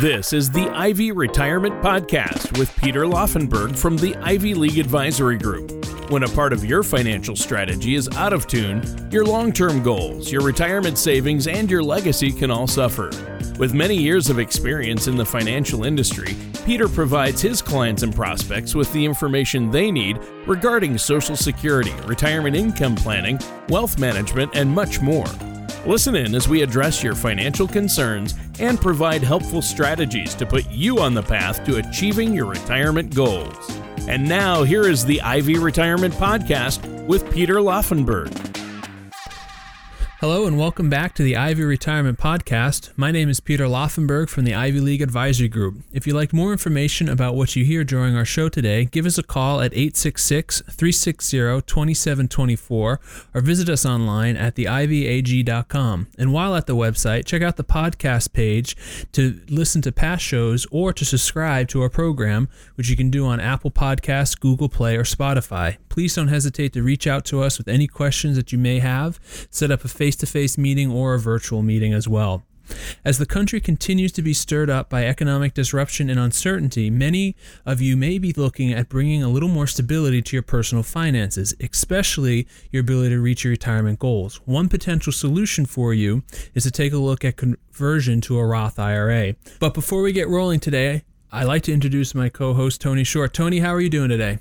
This is the Ivy Retirement Podcast with Peter Laufenberg from the Ivy League Advisory Group. When a part of your financial strategy is out of tune, your long term goals, your retirement savings, and your legacy can all suffer. With many years of experience in the financial industry, Peter provides his clients and prospects with the information they need regarding Social Security, retirement income planning, wealth management, and much more. Listen in as we address your financial concerns and provide helpful strategies to put you on the path to achieving your retirement goals. And now, here is the Ivy Retirement Podcast with Peter Laufenberg. Hello and welcome back to the Ivy Retirement Podcast. My name is Peter Laufenberg from the Ivy League Advisory Group. If you'd like more information about what you hear during our show today, give us a call at 866 360 2724 or visit us online at theivyag.com. And while at the website, check out the podcast page to listen to past shows or to subscribe to our program, which you can do on Apple Podcasts, Google Play, or Spotify. Please don't hesitate to reach out to us with any questions that you may have. Set up a face to face meeting or a virtual meeting as well. As the country continues to be stirred up by economic disruption and uncertainty, many of you may be looking at bringing a little more stability to your personal finances, especially your ability to reach your retirement goals. One potential solution for you is to take a look at conversion to a Roth IRA. But before we get rolling today, I'd like to introduce my co host, Tony Short. Tony, how are you doing today?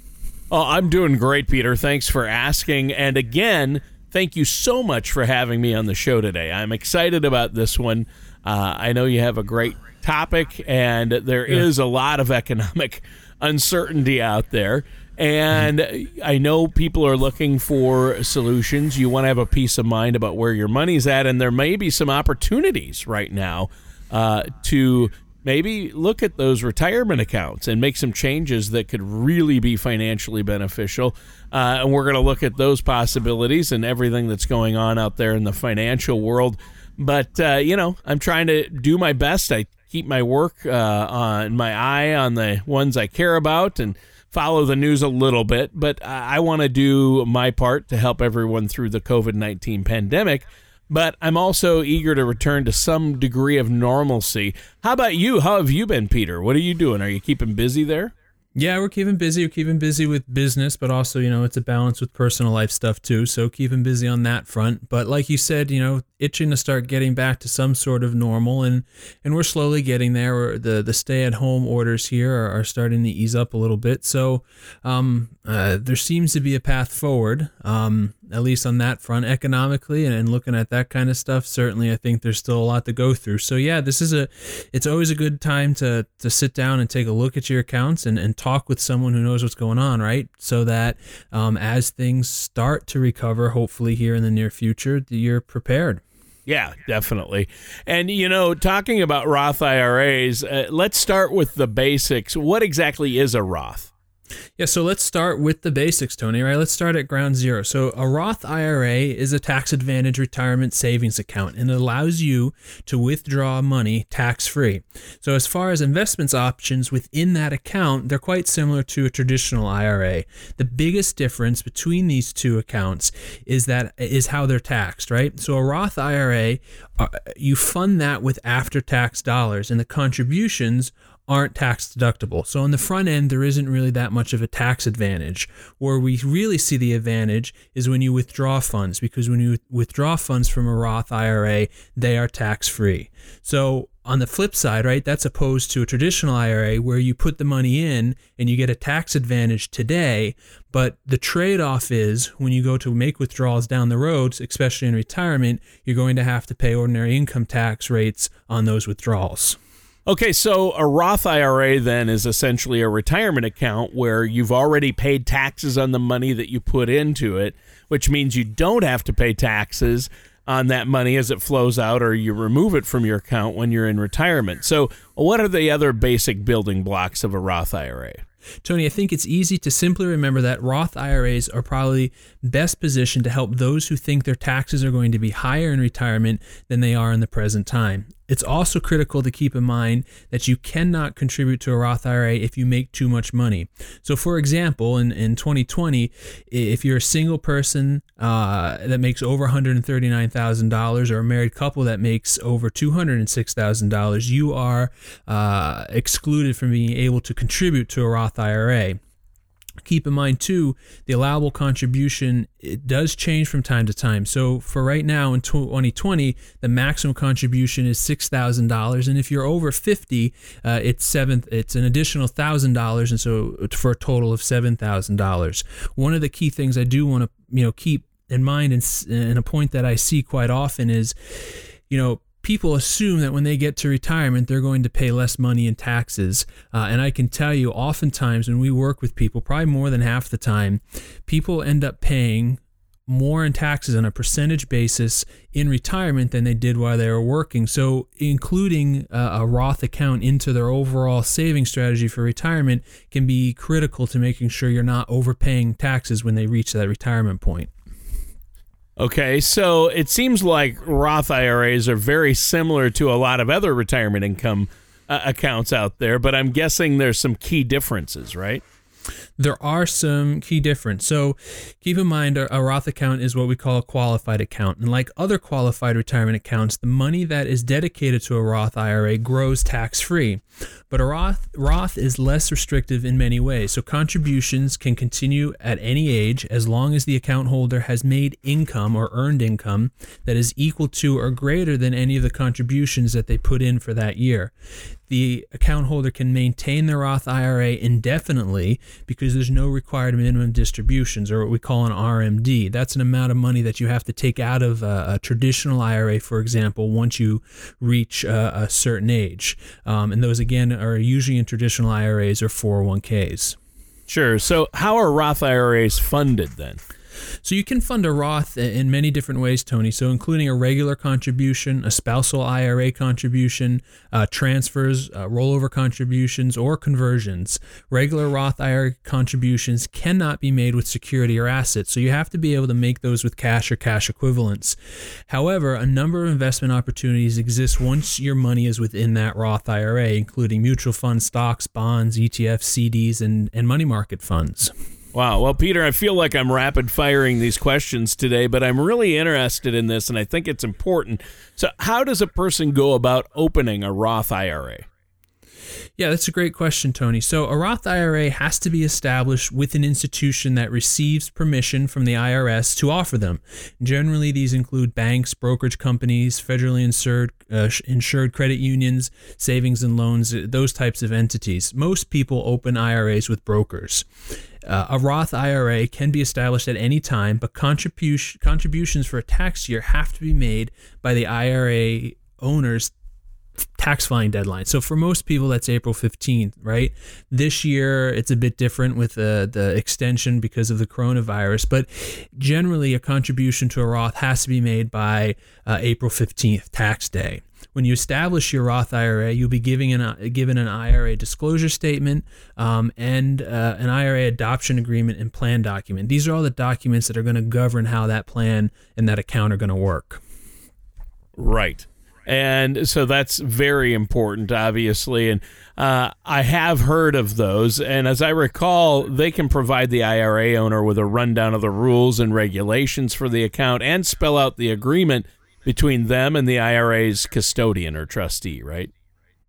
Oh, I'm doing great, Peter. Thanks for asking. And again, thank you so much for having me on the show today. I'm excited about this one. Uh, I know you have a great topic, and there yeah. is a lot of economic uncertainty out there. And I know people are looking for solutions. You want to have a peace of mind about where your money's at, and there may be some opportunities right now uh, to maybe look at those retirement accounts and make some changes that could really be financially beneficial. Uh, and we're going to look at those possibilities and everything that's going on out there in the financial world. But, uh, you know, I'm trying to do my best. I keep my work uh, on my eye on the ones I care about and follow the news a little bit. But I want to do my part to help everyone through the COVID 19 pandemic but I'm also eager to return to some degree of normalcy. How about you? How have you been, Peter? What are you doing? Are you keeping busy there? Yeah, we're keeping busy. We're keeping busy with business, but also, you know, it's a balance with personal life stuff too. So keeping busy on that front. But like you said, you know, itching to start getting back to some sort of normal, and and we're slowly getting there. the the stay at home orders here are, are, starting to ease up a little bit. So um, uh, there seems to be a path forward. Um, at least on that front economically and, and, looking at that kind of stuff certainly i think there's still a lot to go through so yeah this is a it's always a good time to to sit down and take a look at your accounts and, and talk with someone who knows what's going on right so that um, as things start to recover hopefully here in the near future you're prepared yeah, definitely. And, you know, talking about Roth IRAs, uh, let's start with the basics. What exactly is a Roth? Yeah, so let's start with the basics, Tony, right? Let's start at ground zero. So, a Roth IRA is a tax advantage retirement savings account and it allows you to withdraw money tax free. So, as far as investments options within that account, they're quite similar to a traditional IRA. The biggest difference between these two accounts is that is how they're taxed, right? So, a Roth IRA, uh, you fund that with after tax dollars and the contributions aren't tax deductible. So on the front end, there isn't really that much of a tax advantage. Where we really see the advantage is when you withdraw funds, because when you withdraw funds from a Roth IRA, they are tax free. So on the flip side, right, that's opposed to a traditional IRA where you put the money in and you get a tax advantage today. But the trade off is when you go to make withdrawals down the road, especially in retirement, you're going to have to pay ordinary income tax rates on those withdrawals. Okay, so a Roth IRA then is essentially a retirement account where you've already paid taxes on the money that you put into it, which means you don't have to pay taxes on that money as it flows out or you remove it from your account when you're in retirement. So, what are the other basic building blocks of a Roth IRA? Tony, I think it's easy to simply remember that Roth IRAs are probably best positioned to help those who think their taxes are going to be higher in retirement than they are in the present time. It's also critical to keep in mind that you cannot contribute to a Roth IRA if you make too much money. So, for example, in, in 2020, if you're a single person uh, that makes over $139,000 or a married couple that makes over $206,000, you are uh, excluded from being able to contribute to a Roth IRA. Keep in mind too, the allowable contribution it does change from time to time. So for right now in 2020, the maximum contribution is six thousand dollars, and if you're over 50, uh, it's seven. It's an additional thousand dollars, and so for a total of seven thousand dollars. One of the key things I do want to you know keep in mind, and, and a point that I see quite often is, you know, people assume that when they get to retirement, they're going to pay less money in taxes. Uh, and I can tell you, oftentimes when we work with people, probably more than half the time, people end up paying more in taxes on a percentage basis in retirement than they did while they were working. So, including uh, a Roth account into their overall saving strategy for retirement can be critical to making sure you're not overpaying taxes when they reach that retirement point. Okay, so it seems like Roth IRAs are very similar to a lot of other retirement income uh, accounts out there, but I'm guessing there's some key differences, right? There are some key differences. So keep in mind a, a, Roth account is what we call a qualified account. And like other qualified retirement accounts, the money that is dedicated to a Roth IRA grows tax free. But a Roth, Roth is less restrictive in many ways. So contributions can continue at any age as long as the account holder has made income or earned income that is equal to or greater than any of the contributions that they put in for that year the account holder can maintain their Roth IRA indefinitely because there's no required minimum distributions or what we call an RMD. That's an amount of money that you have to take out of a, a traditional IRA, for example, once you reach a, a certain age. Um, and those, again, are usually in traditional IRAs or 401ks. Sure. So, how are Roth IRAs funded then? So you can fund a Roth in many different ways, Tony. So including a regular contribution, a spousal IRA contribution, uh, transfers, uh, rollover contributions, or conversions. Regular Roth IRA contributions cannot be made with security or assets, so you have to be able to make those with cash or cash equivalents. However, a number of investment opportunities exist once your money is within that Roth IRA, including mutual funds, stocks, bonds, ETFs, CDs, and, and money market funds. Wow. Well, Peter, I feel like I'm rapid firing these questions today, but I'm really interested in this and I think it's important. So, how does a person go about opening a Roth IRA? Yeah, that's a great question, Tony. So, a Roth IRA has to be established with an institution that receives permission from the IRS to offer them. Generally, these include banks, brokerage companies, federally insured, uh, insured credit unions, savings and loans, uh, those types of entities. Most people open IRAs with brokers. Uh, a Roth IRA can be established at any time, but contribution, contributions for a tax year have to be made by the IRA owner's tax filing deadline. So for most people, that's April 15th, right? This year, it's a bit different with the, the extension because of the coronavirus, but generally, a contribution to a Roth has to be made by uh, April 15th, tax day. When you establish your Roth IRA, you'll be giving an, given an IRA disclosure statement um, and uh, an IRA adoption agreement and plan document. These are all the documents that are going to govern how that plan and that account are going to work. Right. And so that's very important, obviously. And uh, I have heard of those. And as I recall, they can provide the IRA owner with a rundown of the rules and regulations for the account and spell out the agreement between them and the IRA's custodian or trustee, right?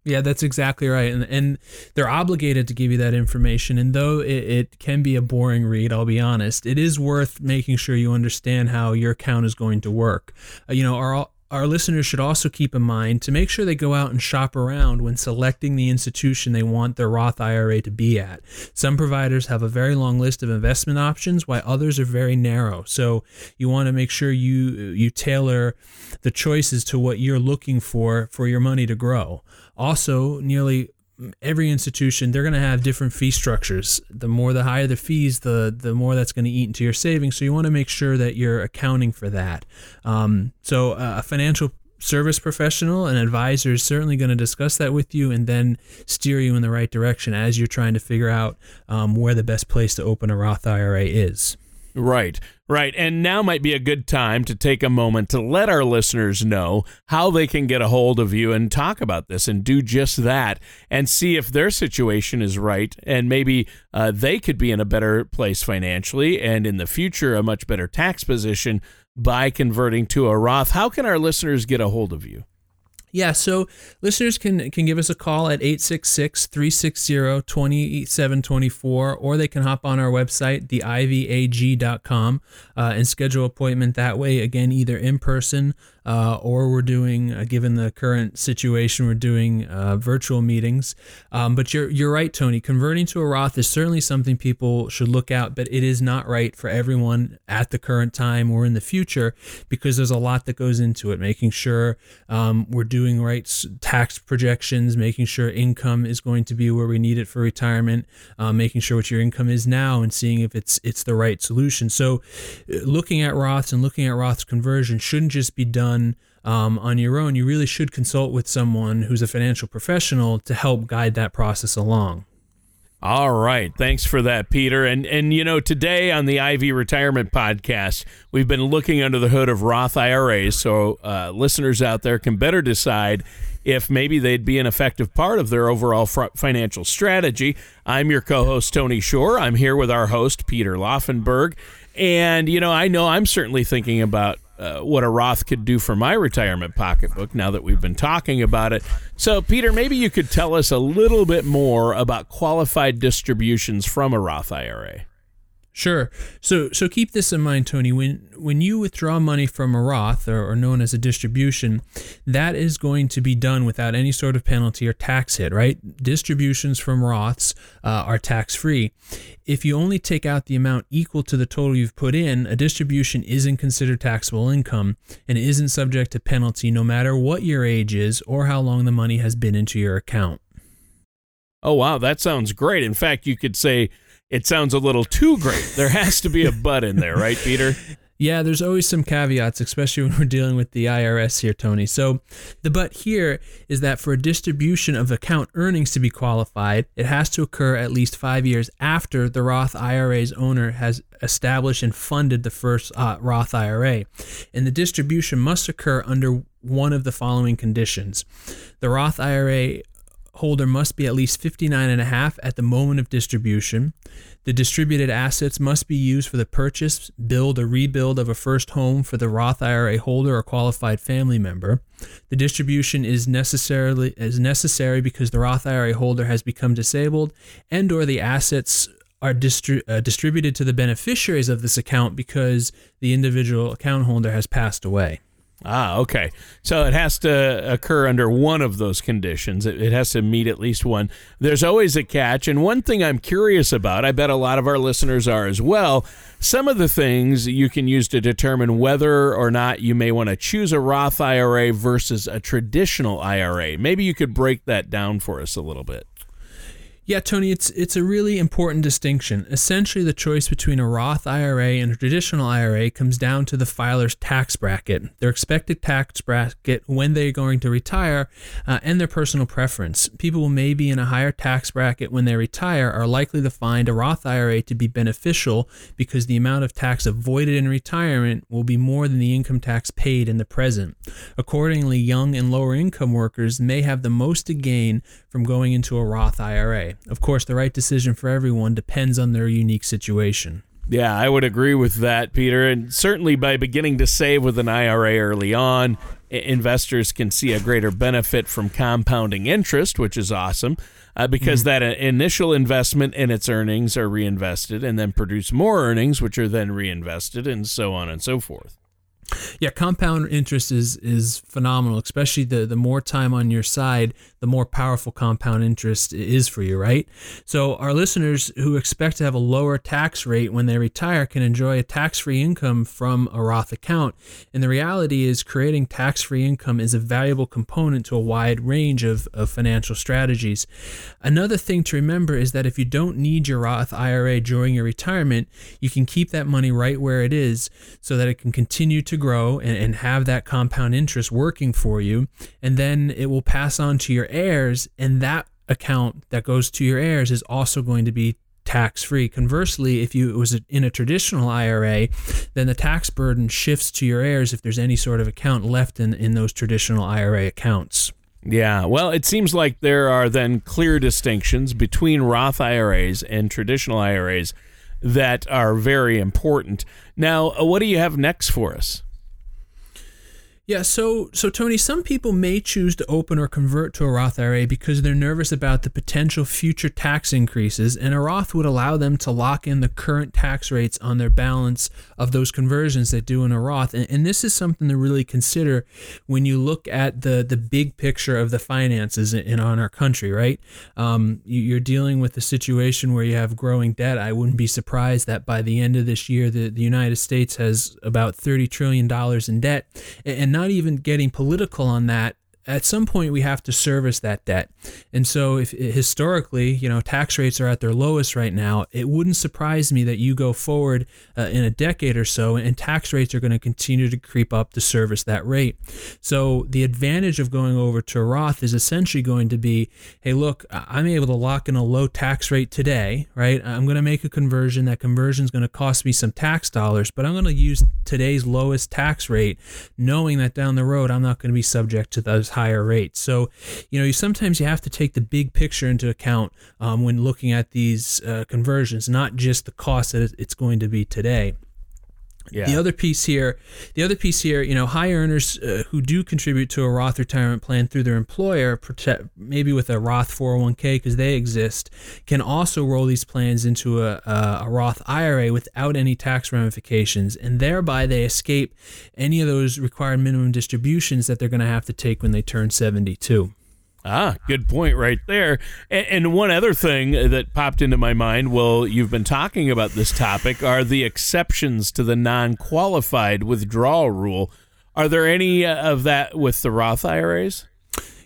Yeah, that's exactly right. And, and they're obligated to give you that information. And though it, it, can be a boring read, I'll be honest, it is worth making sure you understand how your account is going to work. Uh, you know, our our listeners should also keep in mind to make sure they go out and shop around when selecting the institution they want their Roth IRA to be at. Some providers have a very long list of investment options while others are very narrow. So you want to make sure you you tailor the choices to what you're looking for for your money to grow. Also, nearly every institution they're going to have different fee structures. The more the higher the fees the the more that's going to eat into your savings. So you want to make sure that you're accounting for that. Um, so a financial service professional and advisor is certainly going to discuss that with you and then steer you in the right direction as you're trying to figure out um, where the best place to open a roth ira is Right, right. And now might be a good time to take a moment to let our listeners know how they can get a hold of you and talk about this and do just that and see if their situation is right and maybe uh, they could be in a better place financially and in the future a much better tax position by converting to a Roth. How can our listeners get a hold of you? Yeah, so listeners can can give us a call at 866-360-2724 or they can hop on our website, theivyag.com, uh, and schedule appointment that way again either in person uh, or we're doing, uh, given the current situation, we're doing uh, virtual meetings. Um, but you're you're right, Tony. Converting to a Roth is certainly something people should look at, but it is not right for everyone at the current time or in the future because there's a lot that goes into it. Making sure um, we're doing right tax projections, making sure income is going to be where we need it for retirement, uh, making sure what your income is now, and seeing if it's it's the right solution. So, uh, looking at Roths and looking at Roth's conversion shouldn't just be done um, on your own, you really should consult with someone who's a financial professional to help guide that process along. All right, thanks for that, Peter. And and you know, today on the Ivy Retirement Podcast, we've been looking under the hood of Roth IRAs, so uh, listeners out there can better decide if maybe they'd be an effective part of their overall financial strategy. I'm your co-host Tony Shore. I'm here with our host Peter Laufenberg, and you know, I know I'm certainly thinking about uh, what a Roth could do for my retirement pocketbook now that we've been talking about it. So, Peter, maybe you could tell us a little bit more about qualified distributions from a Roth IRA. Sure. So so keep this in mind, Tony. When when you withdraw money from a Roth or, or, known as a distribution, that is going to be done without any sort of penalty or tax hit, right? Distributions from Roths uh, are tax free. If you only take out the amount equal to the total you've put in, a distribution isn't considered taxable income and isn't subject to penalty no matter what your age is or how long the money has been into your account. Oh wow, that sounds great. In fact, you could say it sounds a little too great. There has to be a but in there, right, Peter? Yeah, there's always some caveats, especially when we're dealing with the IRS here, Tony. So, the but here is that for a distribution of account earnings to be qualified, it has to occur at least five years after the Roth IRA's owner has established and funded the first uh, Roth IRA. And the distribution must occur under one of the following conditions. The Roth IRA holder must be at least 59 and a half at the moment of distribution. The distributed assets must be used for the purchase, build, or rebuild of a first home for the Roth IRA holder or qualified family member. The distribution is necessarily is necessary because the Roth IRA holder has become disabled and or the assets are distri- uh, distributed to the beneficiaries of this account because the individual account holder has passed away. Ah, okay. So it has to occur under one of those conditions. It, it, has to meet at least one. There's always a catch. And one thing I'm curious about, I bet a lot of our listeners are as well, some of the things you can use to determine whether or not you may want to choose a Roth IRA versus a traditional IRA. Maybe you could break that down for us a little bit. Yeah, Tony, it's it's a really important distinction. Essentially, the choice between a Roth IRA and a traditional IRA comes down to the filer's tax bracket, their expected tax bracket when they're going to retire, uh, and their personal preference. People who may be in a higher tax bracket when they retire are likely to find a Roth IRA to be beneficial because the amount of tax avoided in retirement will be more than the income tax paid in the present. Accordingly, young and lower income workers may have the most to gain from going into a Roth IRA. Of course, the right decision for everyone depends on their unique situation. Yeah, I would agree with that, Peter. And certainly by beginning to save with an IRA early on, investors can see a greater benefit from compounding interest, which is awesome. Uh, because mm-hmm. that initial investment and its earnings are reinvested and then produce more earnings, which are then reinvested, and so on and so forth. Yeah, compound interest is is phenomenal, especially the the more time on your side, the more powerful compound interest is for you, right? So our listeners who expect to have a lower tax rate when they retire can enjoy a tax-free income from a Roth account. And the reality is creating tax-free income is a valuable component to a wide range of, of financial strategies. Another thing to remember is that if you don't need your Roth IRA during your retirement, you can keep that money right where it is so that it can continue to grow and, and have that compound interest working for you. And then it will pass on to your heirs. And that account that goes to your heirs is also going to be tax free. Conversely, if you it was in a traditional IRA, then the tax burden shifts to your heirs if there's any sort of account left in, in those traditional IRA accounts. Yeah, well, it seems like there are then clear distinctions between Roth IRAs and traditional IRAs that are very important. Now, uh, what do you have next for us? Yeah, so so Tony, some people may choose to open or convert to a Roth IRA because they're nervous about the potential future tax increases, and a Roth would allow them to lock in the current tax rates on their balance of those conversions they do in a Roth. And, and this is something to really consider when you look at the the big picture of the finances in, in on our country, right? Um, you, are dealing with a situation where you have growing debt. I wouldn't be surprised that by the end of this year, the, the United States has about thirty trillion dollars in debt, and not even getting political on that at some point we have to service that debt. And so if historically, you know, tax rates are at their lowest right now, it wouldn't surprise me that you go forward uh, in a decade or so and tax rates are going to continue to creep up to service that rate. So the advantage of going over to Roth is essentially going to be, hey, look, I'm able to lock in a low tax rate today, right? I'm going to make a conversion. That conversion is going to cost me some tax dollars, but I'm going to use today's lowest tax rate knowing that down the road I'm not going to be subject to those higher rates. So, you know, you sometimes you have to take the big picture into account um, when looking at these uh, conversions, not just the cost that it's going to be today. Yeah. The other piece here, the other piece here, you know, high earners uh, who do contribute to a Roth retirement plan through their employer, protect, maybe with a Roth 401k because they exist, can also roll these plans into a, a, a, Roth IRA without any tax ramifications, and thereby they escape any of those required minimum distributions that they're going to have to take when they turn 72. Ah, good point right there. And, and, one other thing that popped into my mind while you've been talking about this topic are the exceptions to the non qualified withdrawal rule. Are there any uh, of that with the Roth IRAs?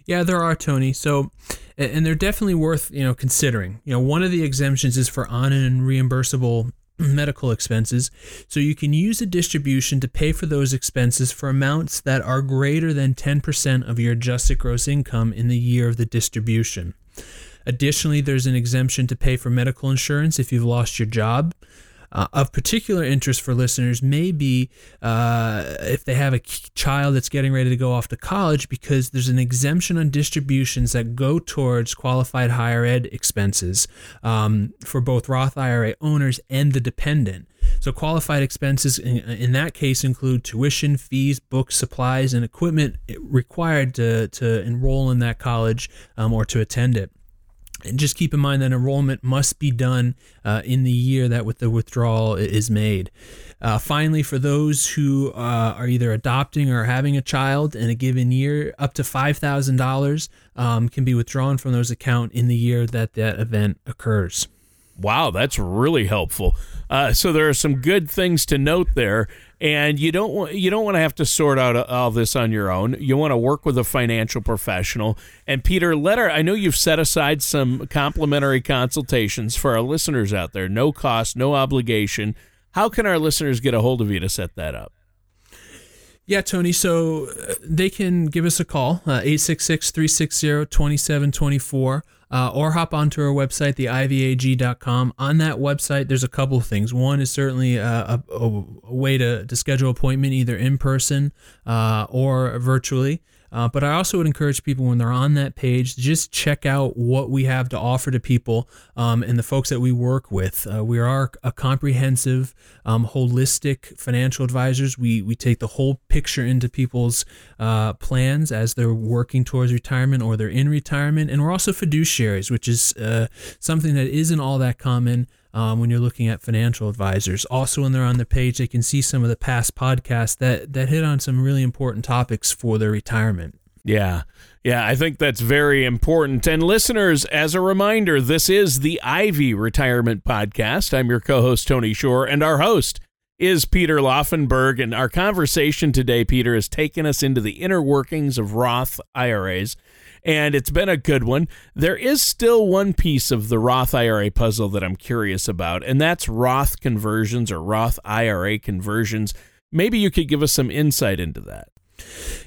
Yeah, there are, Tony. So, and they're definitely worth you know considering. You know, one of the exemptions is for on and reimbursable medical expenses. So you can use a distribution to pay for those expenses for amounts that are greater than 10% of your adjusted gross income in the year of the distribution. Additionally, there's an exemption to pay for medical insurance if you've lost your job. Uh, of particular interest for listeners may be uh, if they have a child that's getting ready to go off to college because there's an exemption on distributions that go towards qualified higher ed expenses um, for both Roth IRA owners and the dependent. So, qualified expenses in, in, that case include tuition, fees, books, supplies, and equipment required to, to enroll in that college um, or to attend it. And just keep in mind that enrollment must be done uh, in the year that with the withdrawal is made. Uh, finally, for those who uh, are either adopting or having a child in a given year, up to five thousand um, dollars can be withdrawn from those account in the year that that event occurs. Wow, that's really helpful. Uh, so there are some good things to note there, and you don't want you don't want to have to sort out uh, all this on your own. You want to work with a financial professional. And Peter, let our I know you've set aside some complimentary consultations for our listeners out there, no cost, no obligation. How can our listeners get a hold of you to set that up? Yeah, Tony. So uh, they can give us a call, uh, 866 360 2724 uh, or hop onto our website, theivyag.com. On that website, there's a couple of things. One is certainly a, a, a way to, to schedule appointment either in person uh, or virtually. Uh, but I also would encourage people when they're on that page just check out what we have to offer to people um, and the folks that we work with. Uh, we are a comprehensive, um, holistic financial advisors. We we take the whole picture into people's uh, plans as they're working towards retirement or they're in retirement, and we're also fiduciaries, which is uh, something that isn't all that common um, when you're looking at financial advisors. Also, when they're on the page, they can see some of the past podcasts that that hit on some really important topics for their retirement. Yeah. Yeah, I think that's very important. And listeners, as a reminder, this is the Ivy Retirement Podcast. I'm your co host, Tony Shore, and our host is Peter Laufenberg. And our conversation today, Peter, has taken us into the inner workings of Roth IRAs and it's been a good one. There is still one piece of the Roth IRA puzzle that I'm curious about, and that's Roth conversions or Roth IRA conversions. Maybe you could give us some insight into that.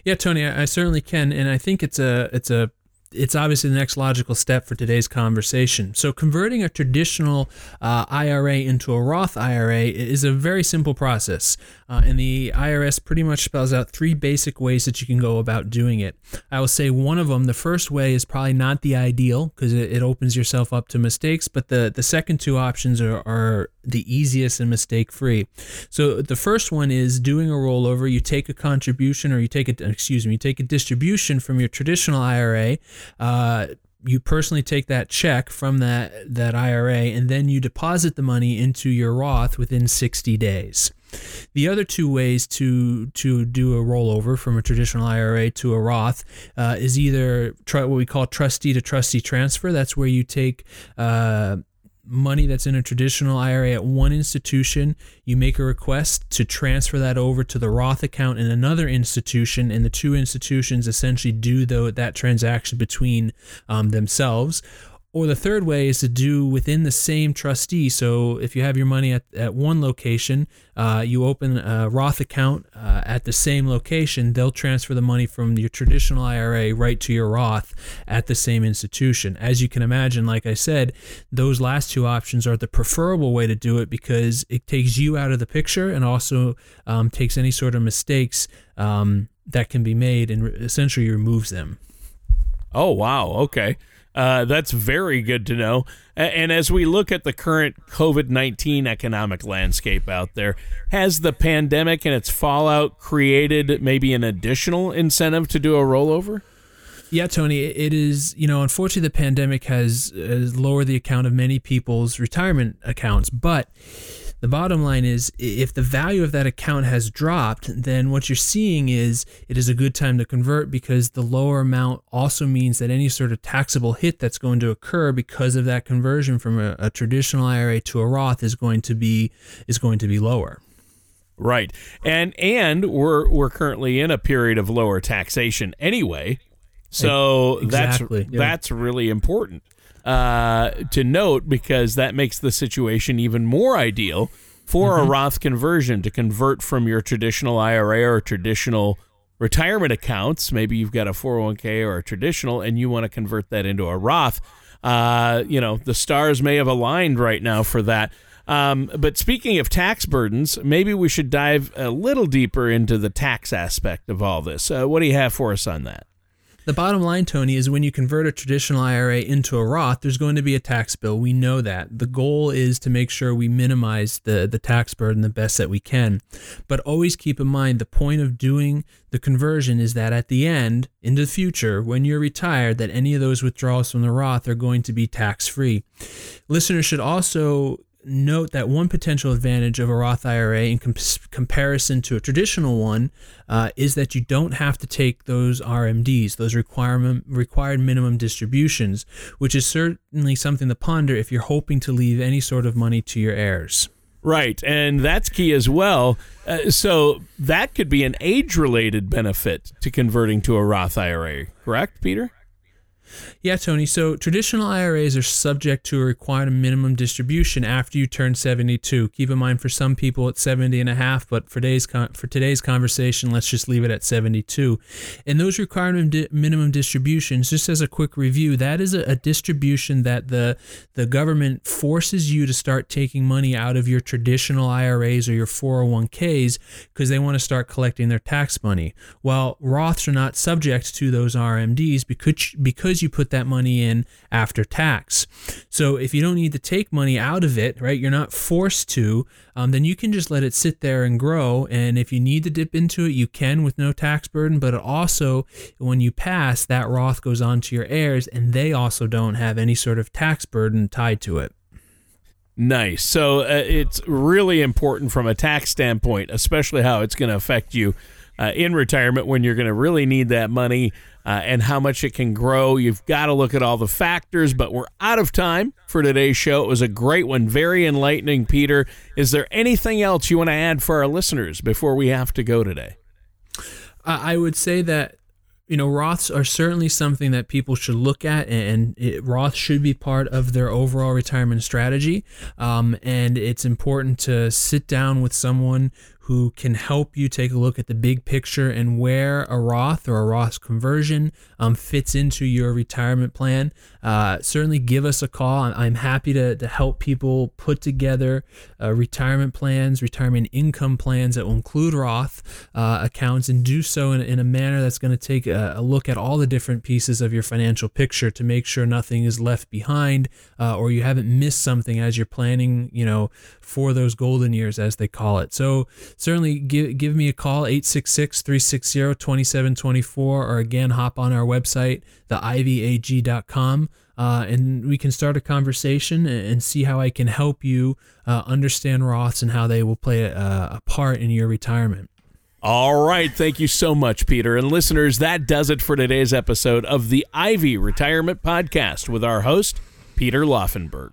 Yeah, Tony, I, certainly can, and I think it's a it's a it's obviously the next logical step for today's conversation. So, converting a traditional uh, IRA into a Roth IRA is a very simple process, uh, and the IRS pretty much spells out three basic ways that you can go about doing it. I will say one of them, the first way, is probably not the ideal because it, it, opens yourself up to mistakes, but the the second two options are, are the easiest and mistake free. So, the first one is doing a rollover. You take a contribution, or you take a excuse me, you take a distribution from your traditional IRA. Uh, you personally take that check from that that IRA and then you deposit the money into your Roth within 60 days. The other two ways to to do a rollover from a traditional IRA to a Roth uh, is either try what we call trustee to trustee transfer. That's where you take uh, money that's in a traditional IRA at one institution, you make a request to transfer that over to the Roth account in another institution, and the two institutions essentially do the, that transaction between um, themselves. Or the third way is to do within the same trustee. So if you have your money at, at one location, uh, you open a Roth account uh, at the same location, they'll transfer the money from your traditional IRA right to your Roth at the same institution. As you can imagine, like I said, those last two options are the preferable way to do it because it takes you out of the picture and also um, takes any sort of mistakes um, that can be made and essentially removes them. Oh, wow. Okay. Uh, that's very good to know. And as we look at the current COVID 19 economic landscape out there, has the pandemic and its fallout created maybe an additional incentive to do a rollover? Yeah, Tony, it is, you know, unfortunately, the pandemic has, has lowered the account of many people's retirement accounts, but the bottom line is if the value of that account has dropped, then what you're seeing is it is a good time to convert because the lower amount also means that any sort of taxable hit that's going to occur because of that conversion from a, a traditional IRA to a Roth is going to be is going to be lower. Right. And and we're we're currently in a period of lower taxation anyway. So exactly. that's yeah. that's really important uh, to note because that makes the situation even more ideal for mm-hmm. a Roth conversion to convert from your traditional IRA or traditional retirement accounts. Maybe you've got a 401k or a traditional and you want to convert that into a Roth. Uh, you know, the stars may have aligned right now for that. Um, but speaking of tax burdens, maybe we should dive a little deeper into the tax aspect of all this. Uh, what do you have for us on that? The bottom line, Tony, is when you convert a traditional IRA into a Roth, there's going to be a tax bill. We know that. The goal is to make sure we minimize the, the tax burden the best that we can. But always keep in mind the point of doing the conversion is that at the end, in the future, when you're retired, that any of those withdrawals from the Roth are going to be tax free. Listeners should also note that one potential advantage of a Roth IRA in com- comparison to a traditional one uh, is that you don't have to take those RMDs, those requirement required minimum distributions, which is certainly something to ponder if you're hoping to leave any sort of money to your heirs. Right, and that's key as well. Uh, so that could be an age-related benefit to converting to a Roth IRA, correct, Peter? Yeah, Tony. So traditional IRAs are subject to a required minimum distribution after you turn 72. Keep in mind, for some people, it's 70 and a half, but for today's for today's conversation, let's just leave it at 72. And those required minimum distributions, just as a quick review, that is a, a distribution that the the government forces you to start taking money out of your traditional IRAs or your 401ks because they want to start collecting their tax money. While Roths are not subject to those RMDs because because you put that money in after tax. So if you don't need to take money out of it, right, you're not forced to, um, then you can just let it sit there and grow. And if you need to dip into it, you can with no tax burden. But it also, when you pass, that Roth goes on to your heirs, and they also don't have any sort of tax burden tied to it. Nice. So uh, it's really important from a tax standpoint, especially how it's going to affect you uh, in retirement when you're going to really need that money uh, and how much it can grow. You've got to look at all the factors, but we're out of time for today's show. It was a great one, very enlightening, Peter. Is there anything else you want to add for our listeners before we have to go today? I would say that you know, Roths are certainly something that people should look at, and it, Roth should be part of their overall retirement strategy. Um, and it's important to sit down with someone who can help you take a look at the big picture and where a Roth or a Roth conversion um, fits into your retirement plan. Uh, certainly give us a call. I'm happy to, to help people put together uh, retirement plans, retirement income plans that will include Roth uh, accounts and do so in, in a manner that's going to take a, a, look at all the different pieces of your financial picture to make sure nothing is left behind uh, or you haven't missed something as you're planning, you know, for those golden years, as they call it. So certainly give, give me a call, 866 360 2724, or again, hop on our website, theivyag.com. Uh, and we can start a conversation and see how I can help you uh, understand Roths and how they will play a, a part in your retirement. All right. Thank you so much, Peter. And listeners, that does it for today's episode of the Ivy Retirement Podcast with our host, Peter Laufenberg.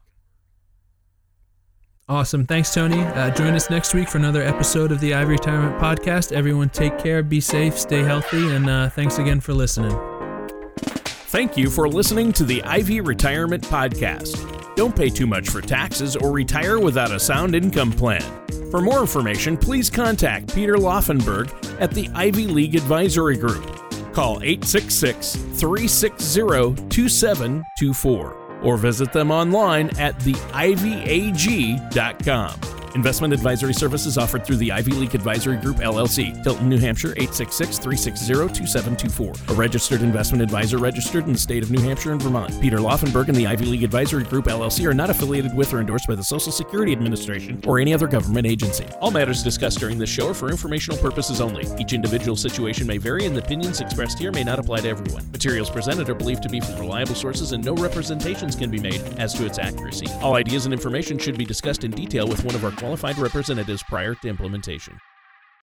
Awesome. Thanks, Tony. Uh, join us next week for another episode of the Ivy Retirement Podcast. Everyone, take care, be safe, stay healthy, and uh, thanks again for listening. Thank you for listening to the Ivy Retirement Podcast. Don't pay too much for taxes or retire without a sound income plan. For more information, please contact Peter Laufenberg at the Ivy League Advisory Group. Call 866 360 2724 or visit them online at theivyag.com. Investment advisory services offered through the Ivy League Advisory Group, LLC, Tilton, New Hampshire, 866 360 2724. A registered investment advisor registered in the state of New Hampshire and Vermont. Peter Laufenberg and the Ivy League Advisory Group, LLC, are not affiliated with or endorsed by the Social Security Administration or any other government agency. All matters discussed during this show are for informational purposes only. Each individual situation may vary, and the opinions expressed here may not apply to everyone. Materials presented are believed to be from reliable sources, and no representations can be made as to its accuracy. All ideas and information should be discussed in detail with one of our qualified representatives prior to implementation.